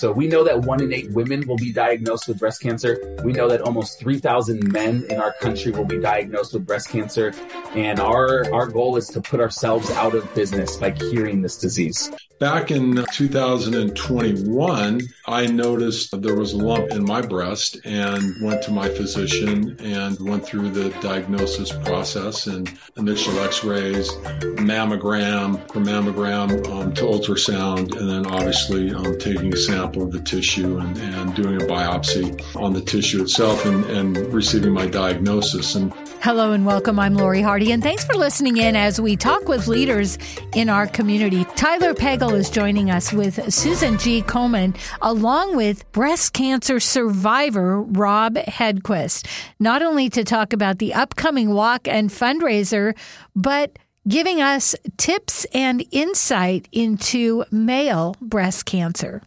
So we know that one in eight women will be diagnosed with breast cancer. We know that almost 3,000 men in our country will be diagnosed with breast cancer. And our, our goal is to put ourselves out of business by curing this disease. Back in 2021, I noticed there was a lump in my breast and went to my physician and went through the diagnosis process and initial x-rays, mammogram, from mammogram um, to ultrasound, and then obviously um, taking a sample of the tissue and, and doing a biopsy on the tissue itself and, and receiving my diagnosis. And Hello and welcome. I'm Lori Hardy, and thanks for listening in as we talk with leaders in our community. Tyler Pagel is joining us with Susan G. Komen, along with breast cancer survivor Rob Hedquist, not only to talk about the upcoming walk and fundraiser, but giving us tips and insight into male breast cancer.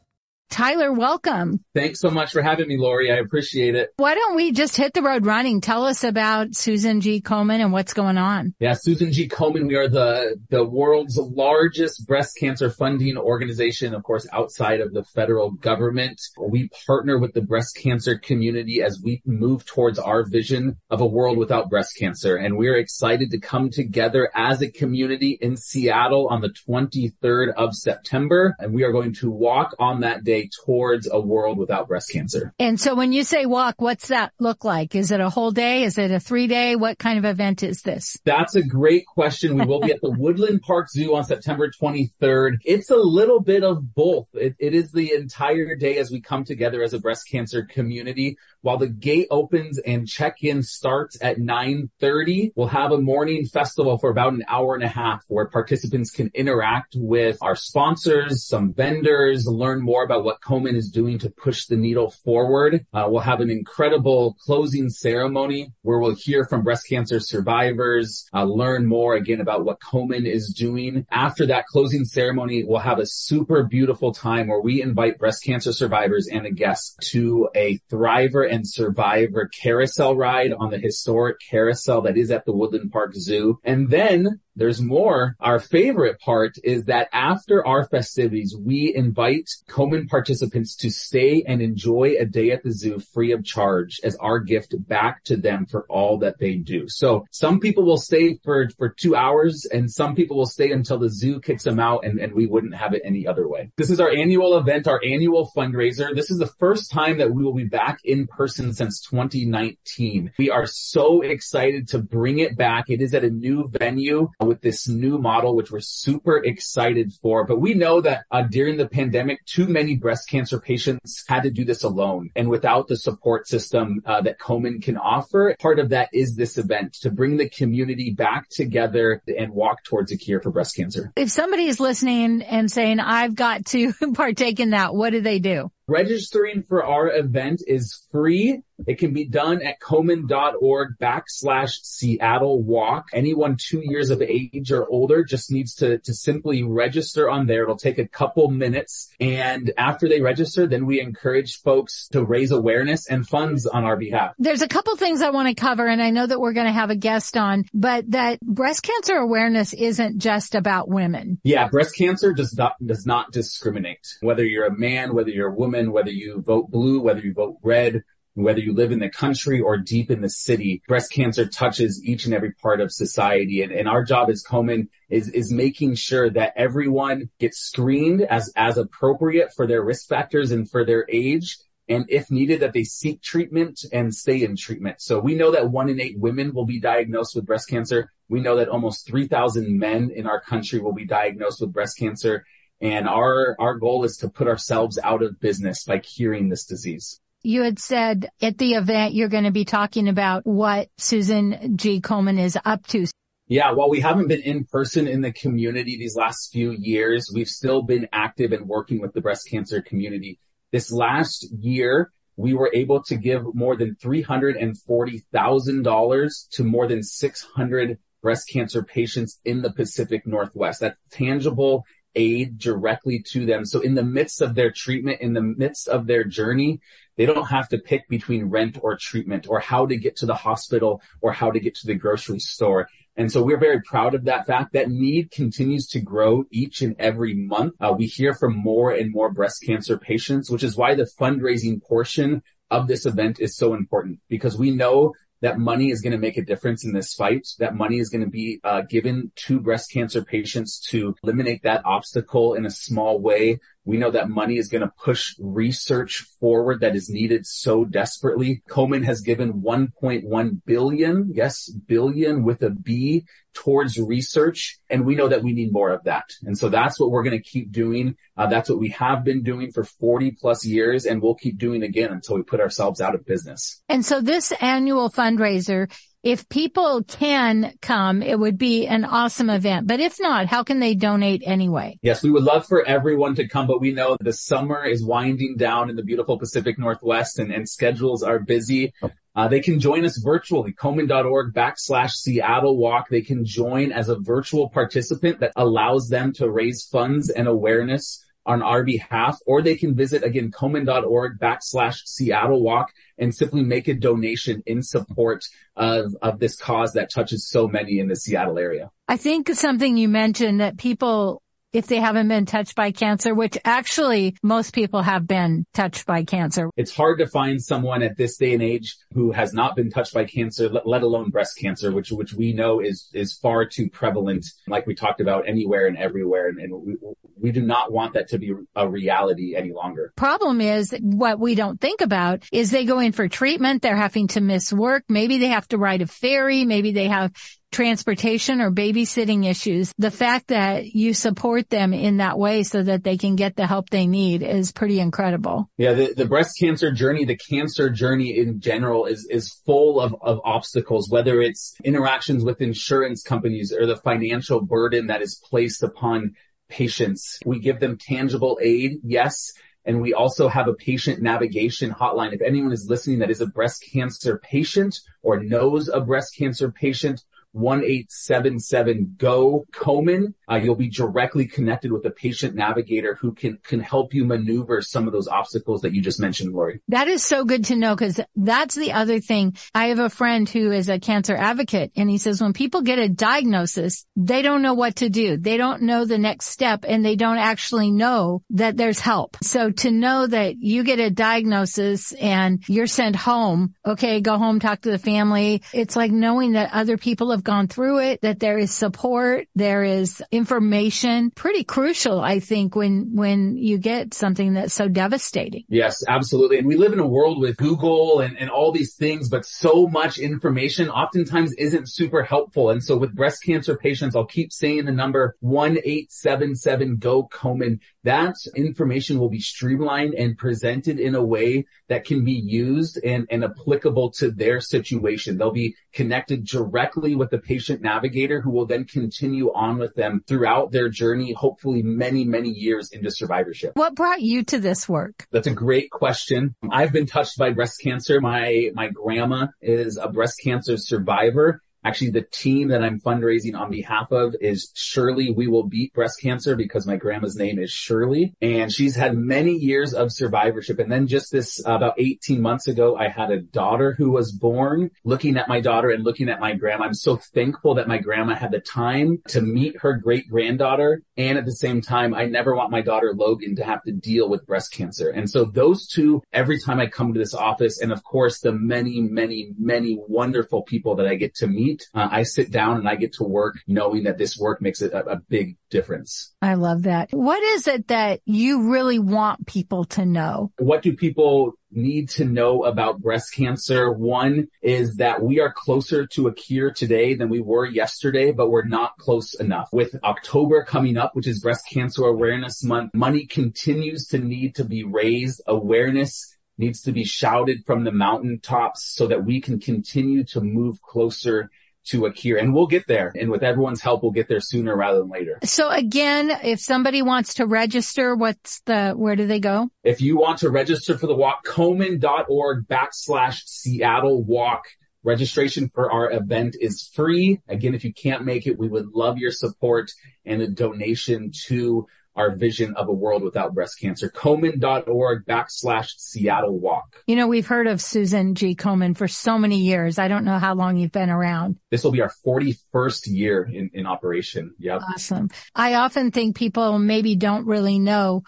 Tyler, welcome. Thanks so much for having me, Lori. I appreciate it. Why don't we just hit the road running? Tell us about Susan G. Komen and what's going on. Yeah, Susan G. Komen. We are the, the world's largest breast cancer funding organization, of course, outside of the federal government. We partner with the breast cancer community as we move towards our vision of a world without breast cancer. And we're excited to come together as a community in Seattle on the 23rd of September. And we are going to walk on that day towards a world without breast cancer. And so when you say walk, what's that look like? Is it a whole day? Is it a three day? What kind of event is this? That's a great question. We will be at the Woodland Park Zoo on September 23rd. It's a little bit of both. It, it is the entire day as we come together as a breast cancer community. While the gate opens and check-in starts at 9.30, we'll have a morning festival for about an hour and a half where participants can interact with our sponsors, some vendors, learn more about what Komen is doing to push the needle forward. Uh, we'll have an incredible closing ceremony where we'll hear from breast cancer survivors, uh, learn more again about what Komen is doing. After that closing ceremony, we'll have a super beautiful time where we invite breast cancer survivors and the guests to a Thriver and Survivor carousel ride on the historic carousel that is at the Woodland Park Zoo. And then there's more. Our favorite part is that after our festivities, we invite Komen participants to stay and enjoy a day at the zoo free of charge as our gift back to them for all that they do. So some people will stay for, for two hours and some people will stay until the zoo kicks them out and, and we wouldn't have it any other way. This is our annual event, our annual fundraiser. This is the first time that we will be back in person since 2019. We are so excited to bring it back. It is at a new venue with this new model, which we're super excited for. But we know that uh, during the pandemic, too many breast cancer patients had to do this alone and without the support system uh, that Komen can offer. Part of that is this event to bring the community back together and walk towards a cure for breast cancer. If somebody is listening and saying, I've got to partake in that, what do they do? Registering for our event is free. It can be done at komen.org backslash Seattle walk. Anyone two years of age or older just needs to, to simply register on there. It'll take a couple minutes. And after they register, then we encourage folks to raise awareness and funds on our behalf. There's a couple things I want to cover, and I know that we're going to have a guest on, but that breast cancer awareness isn't just about women. Yeah, breast cancer does not, does not discriminate. Whether you're a man, whether you're a woman, whether you vote blue, whether you vote red, whether you live in the country or deep in the city, breast cancer touches each and every part of society. And, and our job as Komen is, is making sure that everyone gets screened as, as appropriate for their risk factors and for their age. And if needed, that they seek treatment and stay in treatment. So we know that one in eight women will be diagnosed with breast cancer. We know that almost 3,000 men in our country will be diagnosed with breast cancer. And our, our goal is to put ourselves out of business by curing this disease. You had said at the event you're going to be talking about what Susan G. Komen is up to. Yeah, while we haven't been in person in the community these last few years, we've still been active and working with the breast cancer community. This last year, we were able to give more than $340,000 to more than 600 breast cancer patients in the Pacific Northwest. That's tangible aid directly to them. So in the midst of their treatment, in the midst of their journey, they don't have to pick between rent or treatment or how to get to the hospital or how to get to the grocery store. And so we're very proud of that fact. That need continues to grow each and every month. Uh, we hear from more and more breast cancer patients, which is why the fundraising portion of this event is so important because we know that money is going to make a difference in this fight. That money is going to be uh, given to breast cancer patients to eliminate that obstacle in a small way. We know that money is going to push research forward that is needed so desperately. Komen has given 1.1 billion, yes, billion with a B towards research. And we know that we need more of that. And so that's what we're going to keep doing. Uh, that's what we have been doing for 40 plus years and we'll keep doing again until we put ourselves out of business. And so this annual fundraiser if people can come, it would be an awesome event. But if not, how can they donate anyway? Yes, we would love for everyone to come, but we know the summer is winding down in the beautiful Pacific Northwest and, and schedules are busy. Uh, they can join us virtually, komen.org backslash Seattle Walk. They can join as a virtual participant that allows them to raise funds and awareness on our behalf, or they can visit again, komen.org backslash Seattle Walk and simply make a donation in support of, of this cause that touches so many in the Seattle area. I think something you mentioned that people if they haven't been touched by cancer, which actually most people have been touched by cancer. It's hard to find someone at this day and age who has not been touched by cancer, let, alone breast cancer, which, which we know is, is far too prevalent, like we talked about anywhere and everywhere. And, and we, we do not want that to be a reality any longer. Problem is what we don't think about is they go in for treatment. They're having to miss work. Maybe they have to ride a ferry. Maybe they have transportation or babysitting issues, the fact that you support them in that way so that they can get the help they need is pretty incredible. Yeah, the, the breast cancer journey, the cancer journey in general is, is full of, of obstacles, whether it's interactions with insurance companies or the financial burden that is placed upon patients. We give them tangible aid, yes. And we also have a patient navigation hotline. If anyone is listening that is a breast cancer patient or knows a breast cancer patient, 1877 go Komen. Uh, you'll be directly connected with a patient navigator who can, can help you maneuver some of those obstacles that you just mentioned, Lori. That is so good to know because that's the other thing. I have a friend who is a cancer advocate and he says when people get a diagnosis, they don't know what to do. They don't know the next step and they don't actually know that there's help. So to know that you get a diagnosis and you're sent home, okay, go home, talk to the family. It's like knowing that other people have gone through it, that there is support, there is information. Pretty crucial, I think, when, when you get something that's so devastating. Yes, absolutely. And we live in a world with Google and, and all these things, but so much information oftentimes isn't super helpful. And so with breast cancer patients, I'll keep saying the number 1877 go Komen. That information will be streamlined and presented in a way that can be used and, and applicable to their situation. They'll be connected directly with the patient navigator who will then continue on with them throughout their journey, hopefully many, many years into survivorship. What brought you to this work? That's a great question. I've been touched by breast cancer. My, my grandma is a breast cancer survivor Actually, the team that I'm fundraising on behalf of is Shirley We Will Beat Breast Cancer because my grandma's name is Shirley and she's had many years of survivorship. And then just this about 18 months ago, I had a daughter who was born looking at my daughter and looking at my grandma. I'm so thankful that my grandma had the time to meet her great granddaughter. And at the same time, I never want my daughter Logan to have to deal with breast cancer. And so those two, every time I come to this office and of course the many, many, many wonderful people that I get to meet uh, I sit down and I get to work knowing that this work makes a, a big difference. I love that. What is it that you really want people to know? What do people need to know about breast cancer. One is that we are closer to a cure today than we were yesterday, but we're not close enough. With October coming up, which is Breast Cancer Awareness Month, money continues to need to be raised. Awareness needs to be shouted from the mountaintops so that we can continue to move closer to a cure and we'll get there. And with everyone's help, we'll get there sooner rather than later. So again, if somebody wants to register, what's the, where do they go? If you want to register for the walk, komen.org backslash Seattle walk. Registration for our event is free. Again, if you can't make it, we would love your support and a donation to our vision of a world without breast cancer. Komen.org backslash Seattle Walk. You know, we've heard of Susan G. Komen for so many years. I don't know how long you've been around. This will be our 41st year in, in operation. Yep. Awesome. I often think people maybe don't really know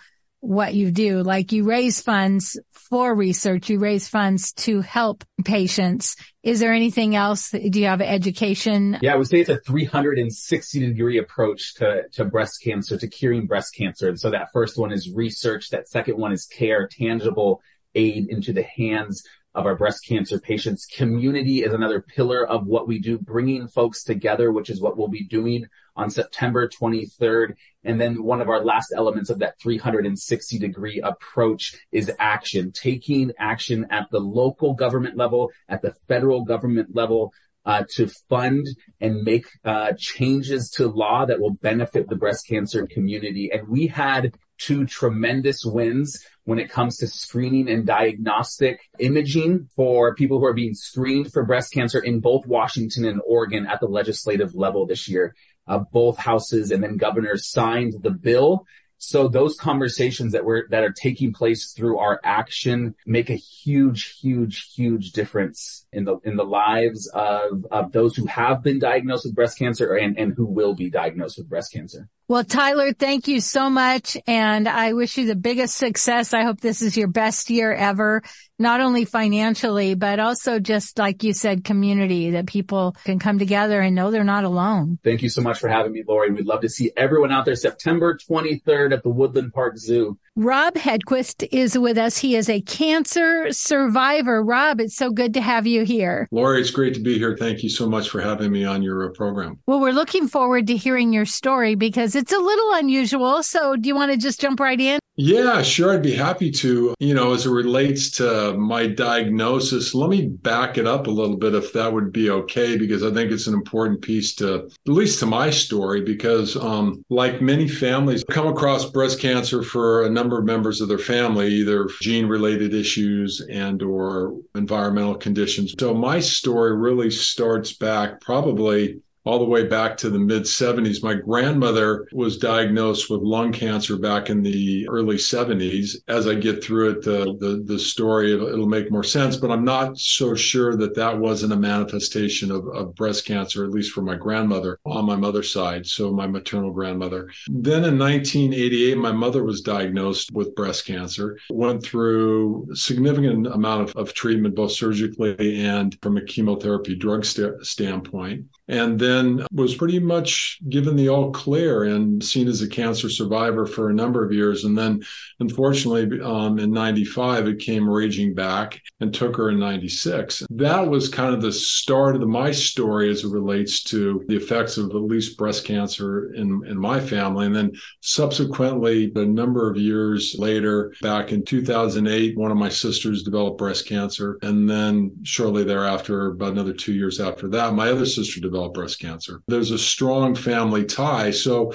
what you do. Like you raise funds for research, you raise funds to help patients. Is there anything else? Do you have education? Yeah, I would say it's a 360 degree approach to, to breast cancer, to curing breast cancer. And so that first one is research. That second one is care, tangible aid into the hands of our breast cancer patients. Community is another pillar of what we do, bringing folks together, which is what we'll be doing on September 23rd. And then one of our last elements of that 360 degree approach is action, taking action at the local government level, at the federal government level, uh, to fund and make uh, changes to law that will benefit the breast cancer community. And we had two tremendous wins when it comes to screening and diagnostic imaging for people who are being screened for breast cancer in both Washington and Oregon at the legislative level this year. Uh, both houses and then governors signed the bill so those conversations that were that are taking place through our action make a huge, huge, huge difference in the in the lives of of those who have been diagnosed with breast cancer and, and who will be diagnosed with breast cancer. Well, Tyler, thank you so much. And I wish you the biggest success. I hope this is your best year ever, not only financially, but also just like you said, community that people can come together and know they're not alone. Thank you so much for having me, Lori. We'd love to see everyone out there September 23rd at the Woodland Park Zoo. Rob Hedquist is with us. He is a cancer survivor. Rob, it's so good to have you here. Lori, it's great to be here. Thank you so much for having me on your uh, program. Well, we're looking forward to hearing your story because it's a little unusual. So, do you want to just jump right in? Yeah, sure. I'd be happy to. You know, as it relates to my diagnosis, let me back it up a little bit if that would be okay, because I think it's an important piece to, at least to my story, because um, like many families, come across breast cancer for a number of members of their family, either gene related issues and or environmental conditions. So my story really starts back probably all the way back to the mid 70s. My grandmother was diagnosed with lung cancer back in the early 70s. As I get through it, the, the, the story, it'll, it'll, make more sense, but I'm not so sure that that wasn't a manifestation of, of breast cancer, at least for my grandmother on my mother's side. So my maternal grandmother. Then in 1988, my mother was diagnosed with breast cancer, went through significant amount of, of treatment, both surgically and from a chemotherapy drug st- standpoint and then was pretty much given the all clear and seen as a cancer survivor for a number of years. And then, unfortunately, um, in 95, it came raging back and took her in 96. That was kind of the start of the, my story as it relates to the effects of at least breast cancer in, in my family. And then subsequently, a number of years later, back in 2008, one of my sisters developed breast cancer. And then shortly thereafter, about another two years after that, my other sister developed breast cancer. There's a strong family tie. So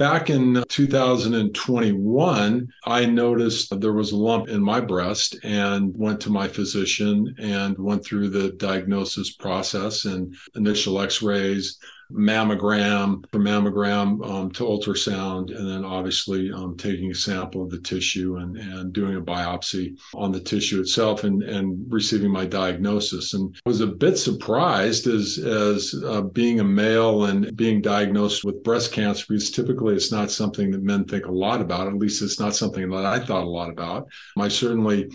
Back in 2021, I noticed there was a lump in my breast and went to my physician and went through the diagnosis process and initial x rays, mammogram, from mammogram um, to ultrasound, and then obviously um, taking a sample of the tissue and, and doing a biopsy on the tissue itself and, and receiving my diagnosis. And was a bit surprised as, as uh, being a male and being diagnosed with breast cancer, because typically it's not something that men think a lot about. At least it's not something that I thought a lot about. I certainly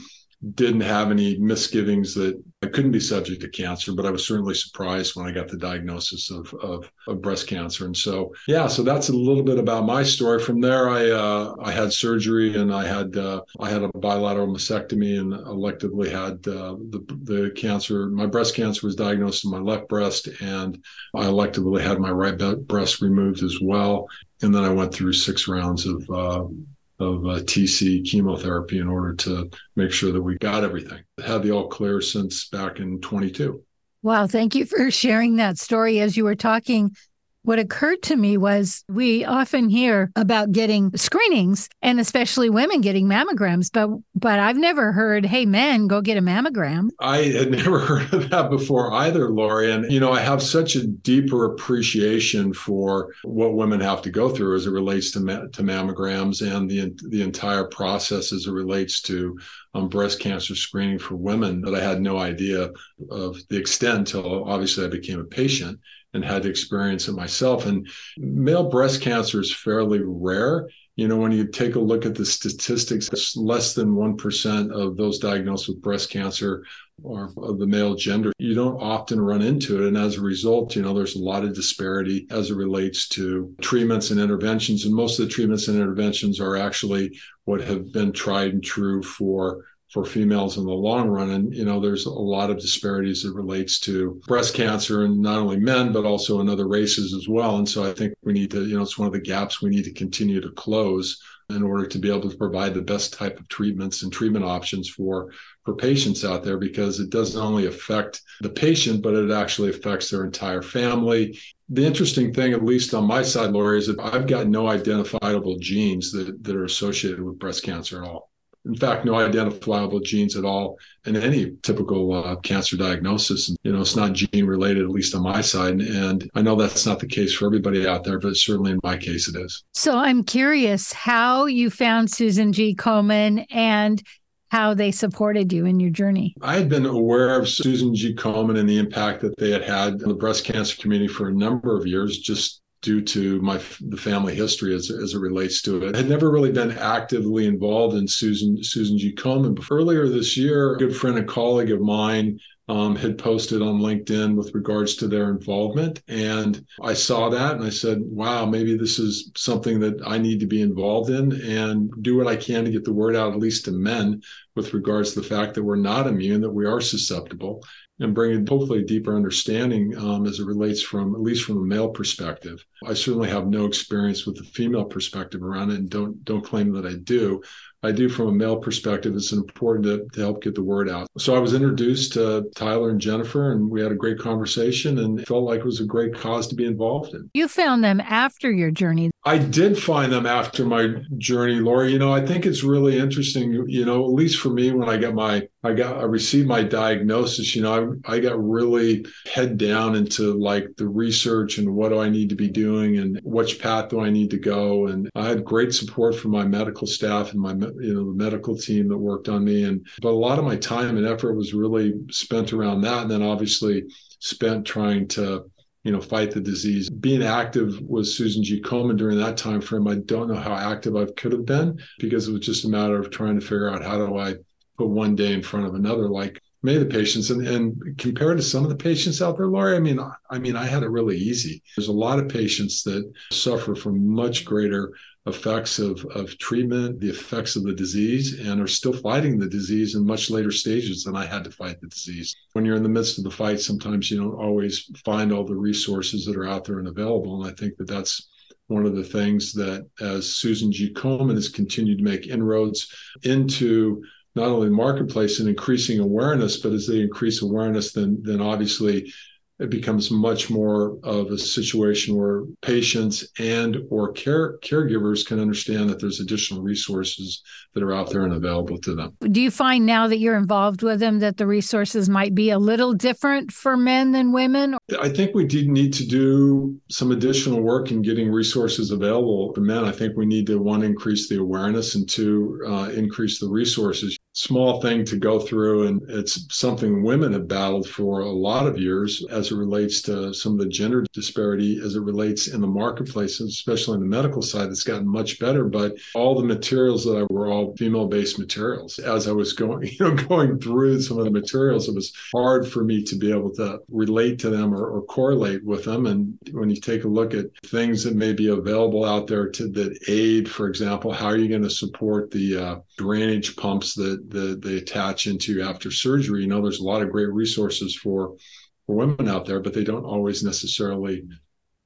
didn't have any misgivings that I couldn't be subject to cancer, but I was certainly surprised when I got the diagnosis of, of, of breast cancer. And so, yeah, so that's a little bit about my story. From there, I uh, I had surgery and I had uh, I had a bilateral mastectomy and electively had uh, the the cancer. My breast cancer was diagnosed in my left breast, and I electively had my right breast removed as well. And then I went through six rounds of uh, of uh, TC chemotherapy in order to make sure that we got everything. Had the all clear since back in 22. Wow. Thank you for sharing that story. As you were talking, What occurred to me was we often hear about getting screenings and especially women getting mammograms, but but I've never heard, hey men, go get a mammogram. I had never heard of that before either, Lori. And you know, I have such a deeper appreciation for what women have to go through as it relates to ma- to mammograms and the the entire process as it relates to um, breast cancer screening for women that I had no idea of the extent until obviously I became a patient and had to experience it myself. And male breast cancer is fairly rare. You know, when you take a look at the statistics, it's less than 1% of those diagnosed with breast cancer are of the male gender. You don't often run into it. And as a result, you know, there's a lot of disparity as it relates to treatments and interventions. And most of the treatments and interventions are actually what have been tried and true for for females in the long run. And, you know, there's a lot of disparities that relates to breast cancer and not only men, but also in other races as well. And so I think we need to, you know, it's one of the gaps we need to continue to close in order to be able to provide the best type of treatments and treatment options for for patients out there because it doesn't only affect the patient but it actually affects their entire family the interesting thing at least on my side lori is that i've got no identifiable genes that, that are associated with breast cancer at all in fact, no identifiable genes at all in any typical uh, cancer diagnosis. And, you know, it's not gene related, at least on my side. And I know that's not the case for everybody out there, but certainly in my case, it is. So I'm curious how you found Susan G. Komen and how they supported you in your journey. I had been aware of Susan G. Komen and the impact that they had had in the breast cancer community for a number of years, just due to my the family history as, as it relates to it. I had never really been actively involved in Susan Susan G. Komen. Earlier this year, a good friend and colleague of mine um, had posted on LinkedIn with regards to their involvement. And I saw that and I said, wow, maybe this is something that I need to be involved in and do what I can to get the word out, at least to men, with regards to the fact that we're not immune, that we are susceptible and bringing hopefully a deeper understanding um, as it relates from at least from a male perspective. I certainly have no experience with the female perspective around it, and don't don't claim that I do. I do from a male perspective. It's important to, to help get the word out. So I was introduced to Tyler and Jennifer, and we had a great conversation, and felt like it was a great cause to be involved in. You found them after your journey. I did find them after my journey, Lori. You know, I think it's really interesting. You know, at least for me, when I got my, I got, I received my diagnosis. You know, I, I got really head down into like the research and what do I need to be doing and which path do I need to go. And I had great support from my medical staff and my, you know, the medical team that worked on me. And but a lot of my time and effort was really spent around that. And then obviously spent trying to you know, fight the disease. Being active with Susan G. Komen during that time frame, I don't know how active I could have been because it was just a matter of trying to figure out how do I put one day in front of another, like many of the patients. And, and compared to some of the patients out there, Lori, I mean, I mean, I had it really easy. There's a lot of patients that suffer from much greater effects of, of treatment, the effects of the disease, and are still fighting the disease in much later stages than I had to fight the disease. When you're in the midst of the fight, sometimes you don't always find all the resources that are out there and available. And I think that that's one of the things that as Susan G. Komen has continued to make inroads into not only the marketplace and increasing awareness, but as they increase awareness, then then obviously it becomes much more of a situation where patients and or care caregivers can understand that there's additional resources that are out there and available to them. Do you find now that you're involved with them that the resources might be a little different for men than women? I think we did need to do some additional work in getting resources available for men. I think we need to one increase the awareness and two uh, increase the resources small thing to go through and it's something women have battled for a lot of years as it relates to some of the gender disparity as it relates in the marketplace especially in the medical side it's gotten much better. But all the materials that I were all female based materials. As I was going you know going through some of the materials it was hard for me to be able to relate to them or, or correlate with them. And when you take a look at things that may be available out there to that aid for example how are you going to support the uh, drainage pumps that that they attach into after surgery. You know, there's a lot of great resources for for women out there, but they don't always necessarily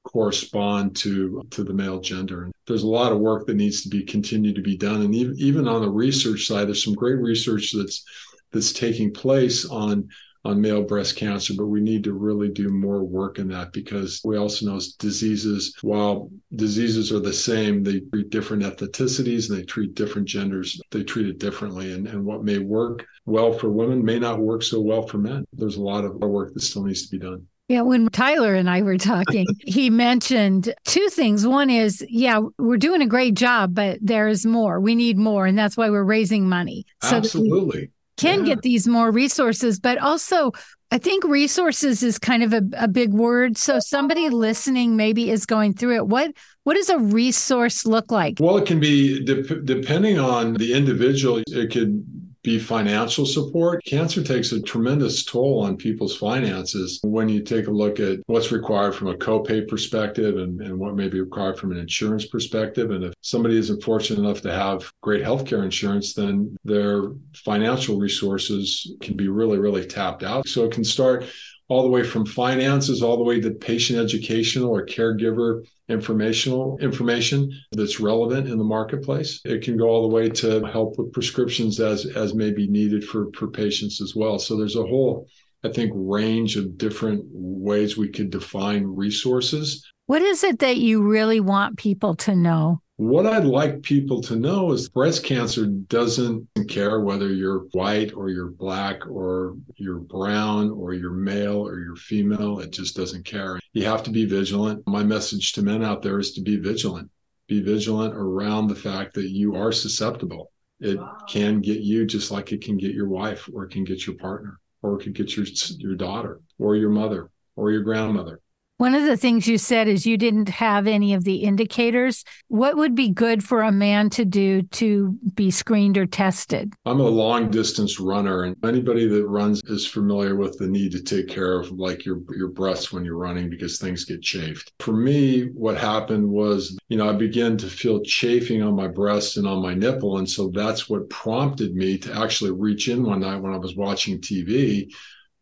correspond to to the male gender. And there's a lot of work that needs to be continued to be done. And even even on the research side, there's some great research that's that's taking place on on male breast cancer, but we need to really do more work in that because we also know diseases, while diseases are the same, they treat different ethnicities and they treat different genders. They treat it differently. And, and what may work well for women may not work so well for men. There's a lot of work that still needs to be done. Yeah, when Tyler and I were talking, he mentioned two things. One is, yeah, we're doing a great job, but there's more. We need more. And that's why we're raising money. So Absolutely. Can yeah. get these more resources, but also I think resources is kind of a, a big word. So somebody listening maybe is going through it. What what does a resource look like? Well, it can be de- depending on the individual. It could be financial support. Cancer takes a tremendous toll on people's finances when you take a look at what's required from a copay perspective and, and what may be required from an insurance perspective. And if somebody isn't fortunate enough to have great healthcare insurance, then their financial resources can be really, really tapped out. So it can start all the way from finances all the way to patient educational or caregiver informational information that's relevant in the marketplace. It can go all the way to help with prescriptions as as may be needed for for patients as well. So there's a whole I think range of different ways we could define resources. What is it that you really want people to know? What I'd like people to know is breast cancer doesn't care whether you're white or you're black or you're brown or you're male or you're female. It just doesn't care. You have to be vigilant. My message to men out there is to be vigilant. Be vigilant around the fact that you are susceptible. It can get you just like it can get your wife or it can get your partner or it can get your, your daughter or your mother or your grandmother. One of the things you said is you didn't have any of the indicators. What would be good for a man to do to be screened or tested? I'm a long distance runner, and anybody that runs is familiar with the need to take care of like your your breasts when you're running because things get chafed. For me, what happened was, you know, I began to feel chafing on my breast and on my nipple, and so that's what prompted me to actually reach in one night when I was watching TV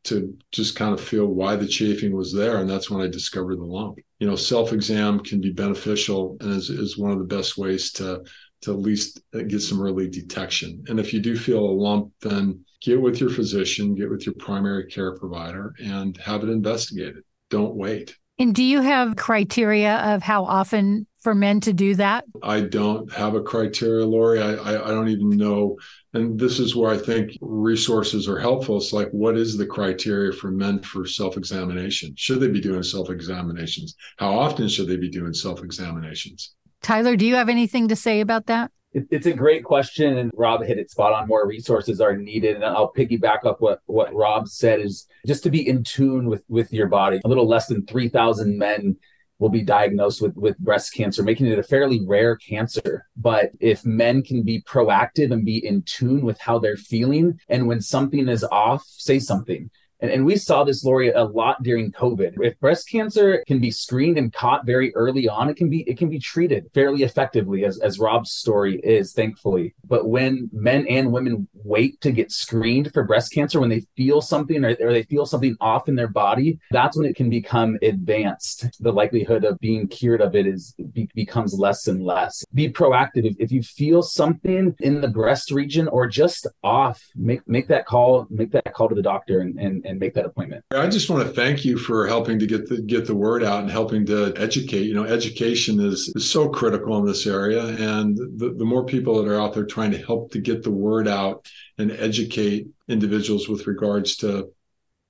to just kind of feel why the chafing was there. And that's when I discovered the lump. You know, self exam can be beneficial and is, is one of the best ways to, to at least get some early detection. And if you do feel a lump, then get with your physician, get with your primary care provider, and have it investigated. Don't wait. And do you have criteria of how often for men to do that? I don't have a criteria, Lori. I, I, I, don't even know. And this is where I think resources are helpful. It's like, what is the criteria for men for self examination? Should they be doing self examinations? How often should they be doing self examinations? Tyler, do you have anything to say about that? It's a great question, and Rob hit it spot on. More resources are needed, and I'll piggyback up what what Rob said is just to be in tune with with your body. A little less than three thousand men will be diagnosed with with breast cancer, making it a fairly rare cancer. But if men can be proactive and be in tune with how they're feeling, and when something is off, say something. And, and we saw this, Lori, a lot during COVID. If breast cancer can be screened and caught very early on, it can be it can be treated fairly effectively, as, as Rob's story is, thankfully. But when men and women wait to get screened for breast cancer, when they feel something or, or they feel something off in their body, that's when it can become advanced. The likelihood of being cured of it is be, becomes less and less. Be proactive. If, if you feel something in the breast region or just off, make make that call, make that call to the doctor and, and and make that appointment. I just want to thank you for helping to get the get the word out and helping to educate. You know, education is, is so critical in this area, and the, the more people that are out there trying to help to get the word out and educate individuals with regards to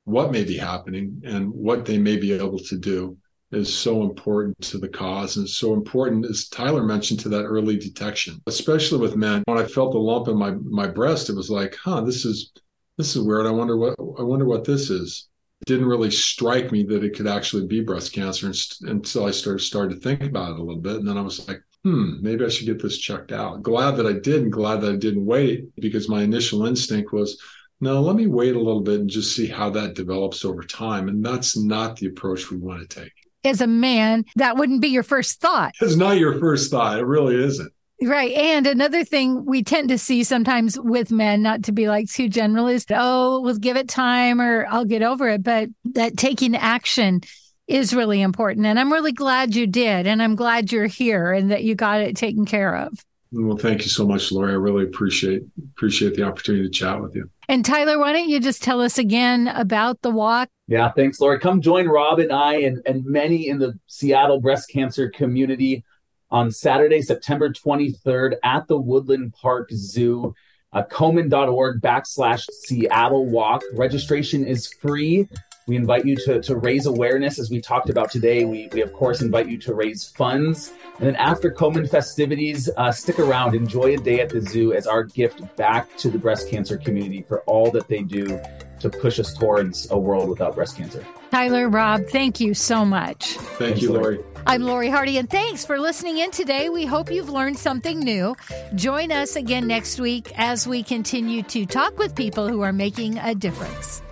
what may be happening and what they may be able to do is so important to the cause and so important as Tyler mentioned to that early detection, especially with men. When I felt the lump in my my breast, it was like, huh, this is this is weird. I wonder what I wonder what this is. It didn't really strike me that it could actually be breast cancer until I started started to think about it a little bit, and then I was like, hmm, maybe I should get this checked out. Glad that I did, and glad that I didn't wait because my initial instinct was, no, let me wait a little bit and just see how that develops over time. And that's not the approach we want to take. As a man, that wouldn't be your first thought. It's not your first thought. It really isn't. Right. And another thing we tend to see sometimes with men, not to be like too general, is, oh, we'll give it time or I'll get over it. But that taking action is really important. And I'm really glad you did. And I'm glad you're here and that you got it taken care of. Well, thank you so much, Lori. I really appreciate appreciate the opportunity to chat with you. And Tyler, why don't you just tell us again about the walk? Yeah, thanks, Lori. Come join Rob and I and, and many in the Seattle breast cancer community on Saturday, September 23rd at the Woodland Park Zoo. Uh, Komen.org backslash Seattle Walk. Registration is free. We invite you to, to raise awareness as we talked about today. We, we, of course, invite you to raise funds. And then after Komen festivities, uh, stick around, enjoy a day at the zoo as our gift back to the breast cancer community for all that they do to push us towards a world without breast cancer. Tyler, Rob, thank you so much. Thank thanks, you, Lori. I'm Lori Hardy, and thanks for listening in today. We hope you've learned something new. Join us again next week as we continue to talk with people who are making a difference.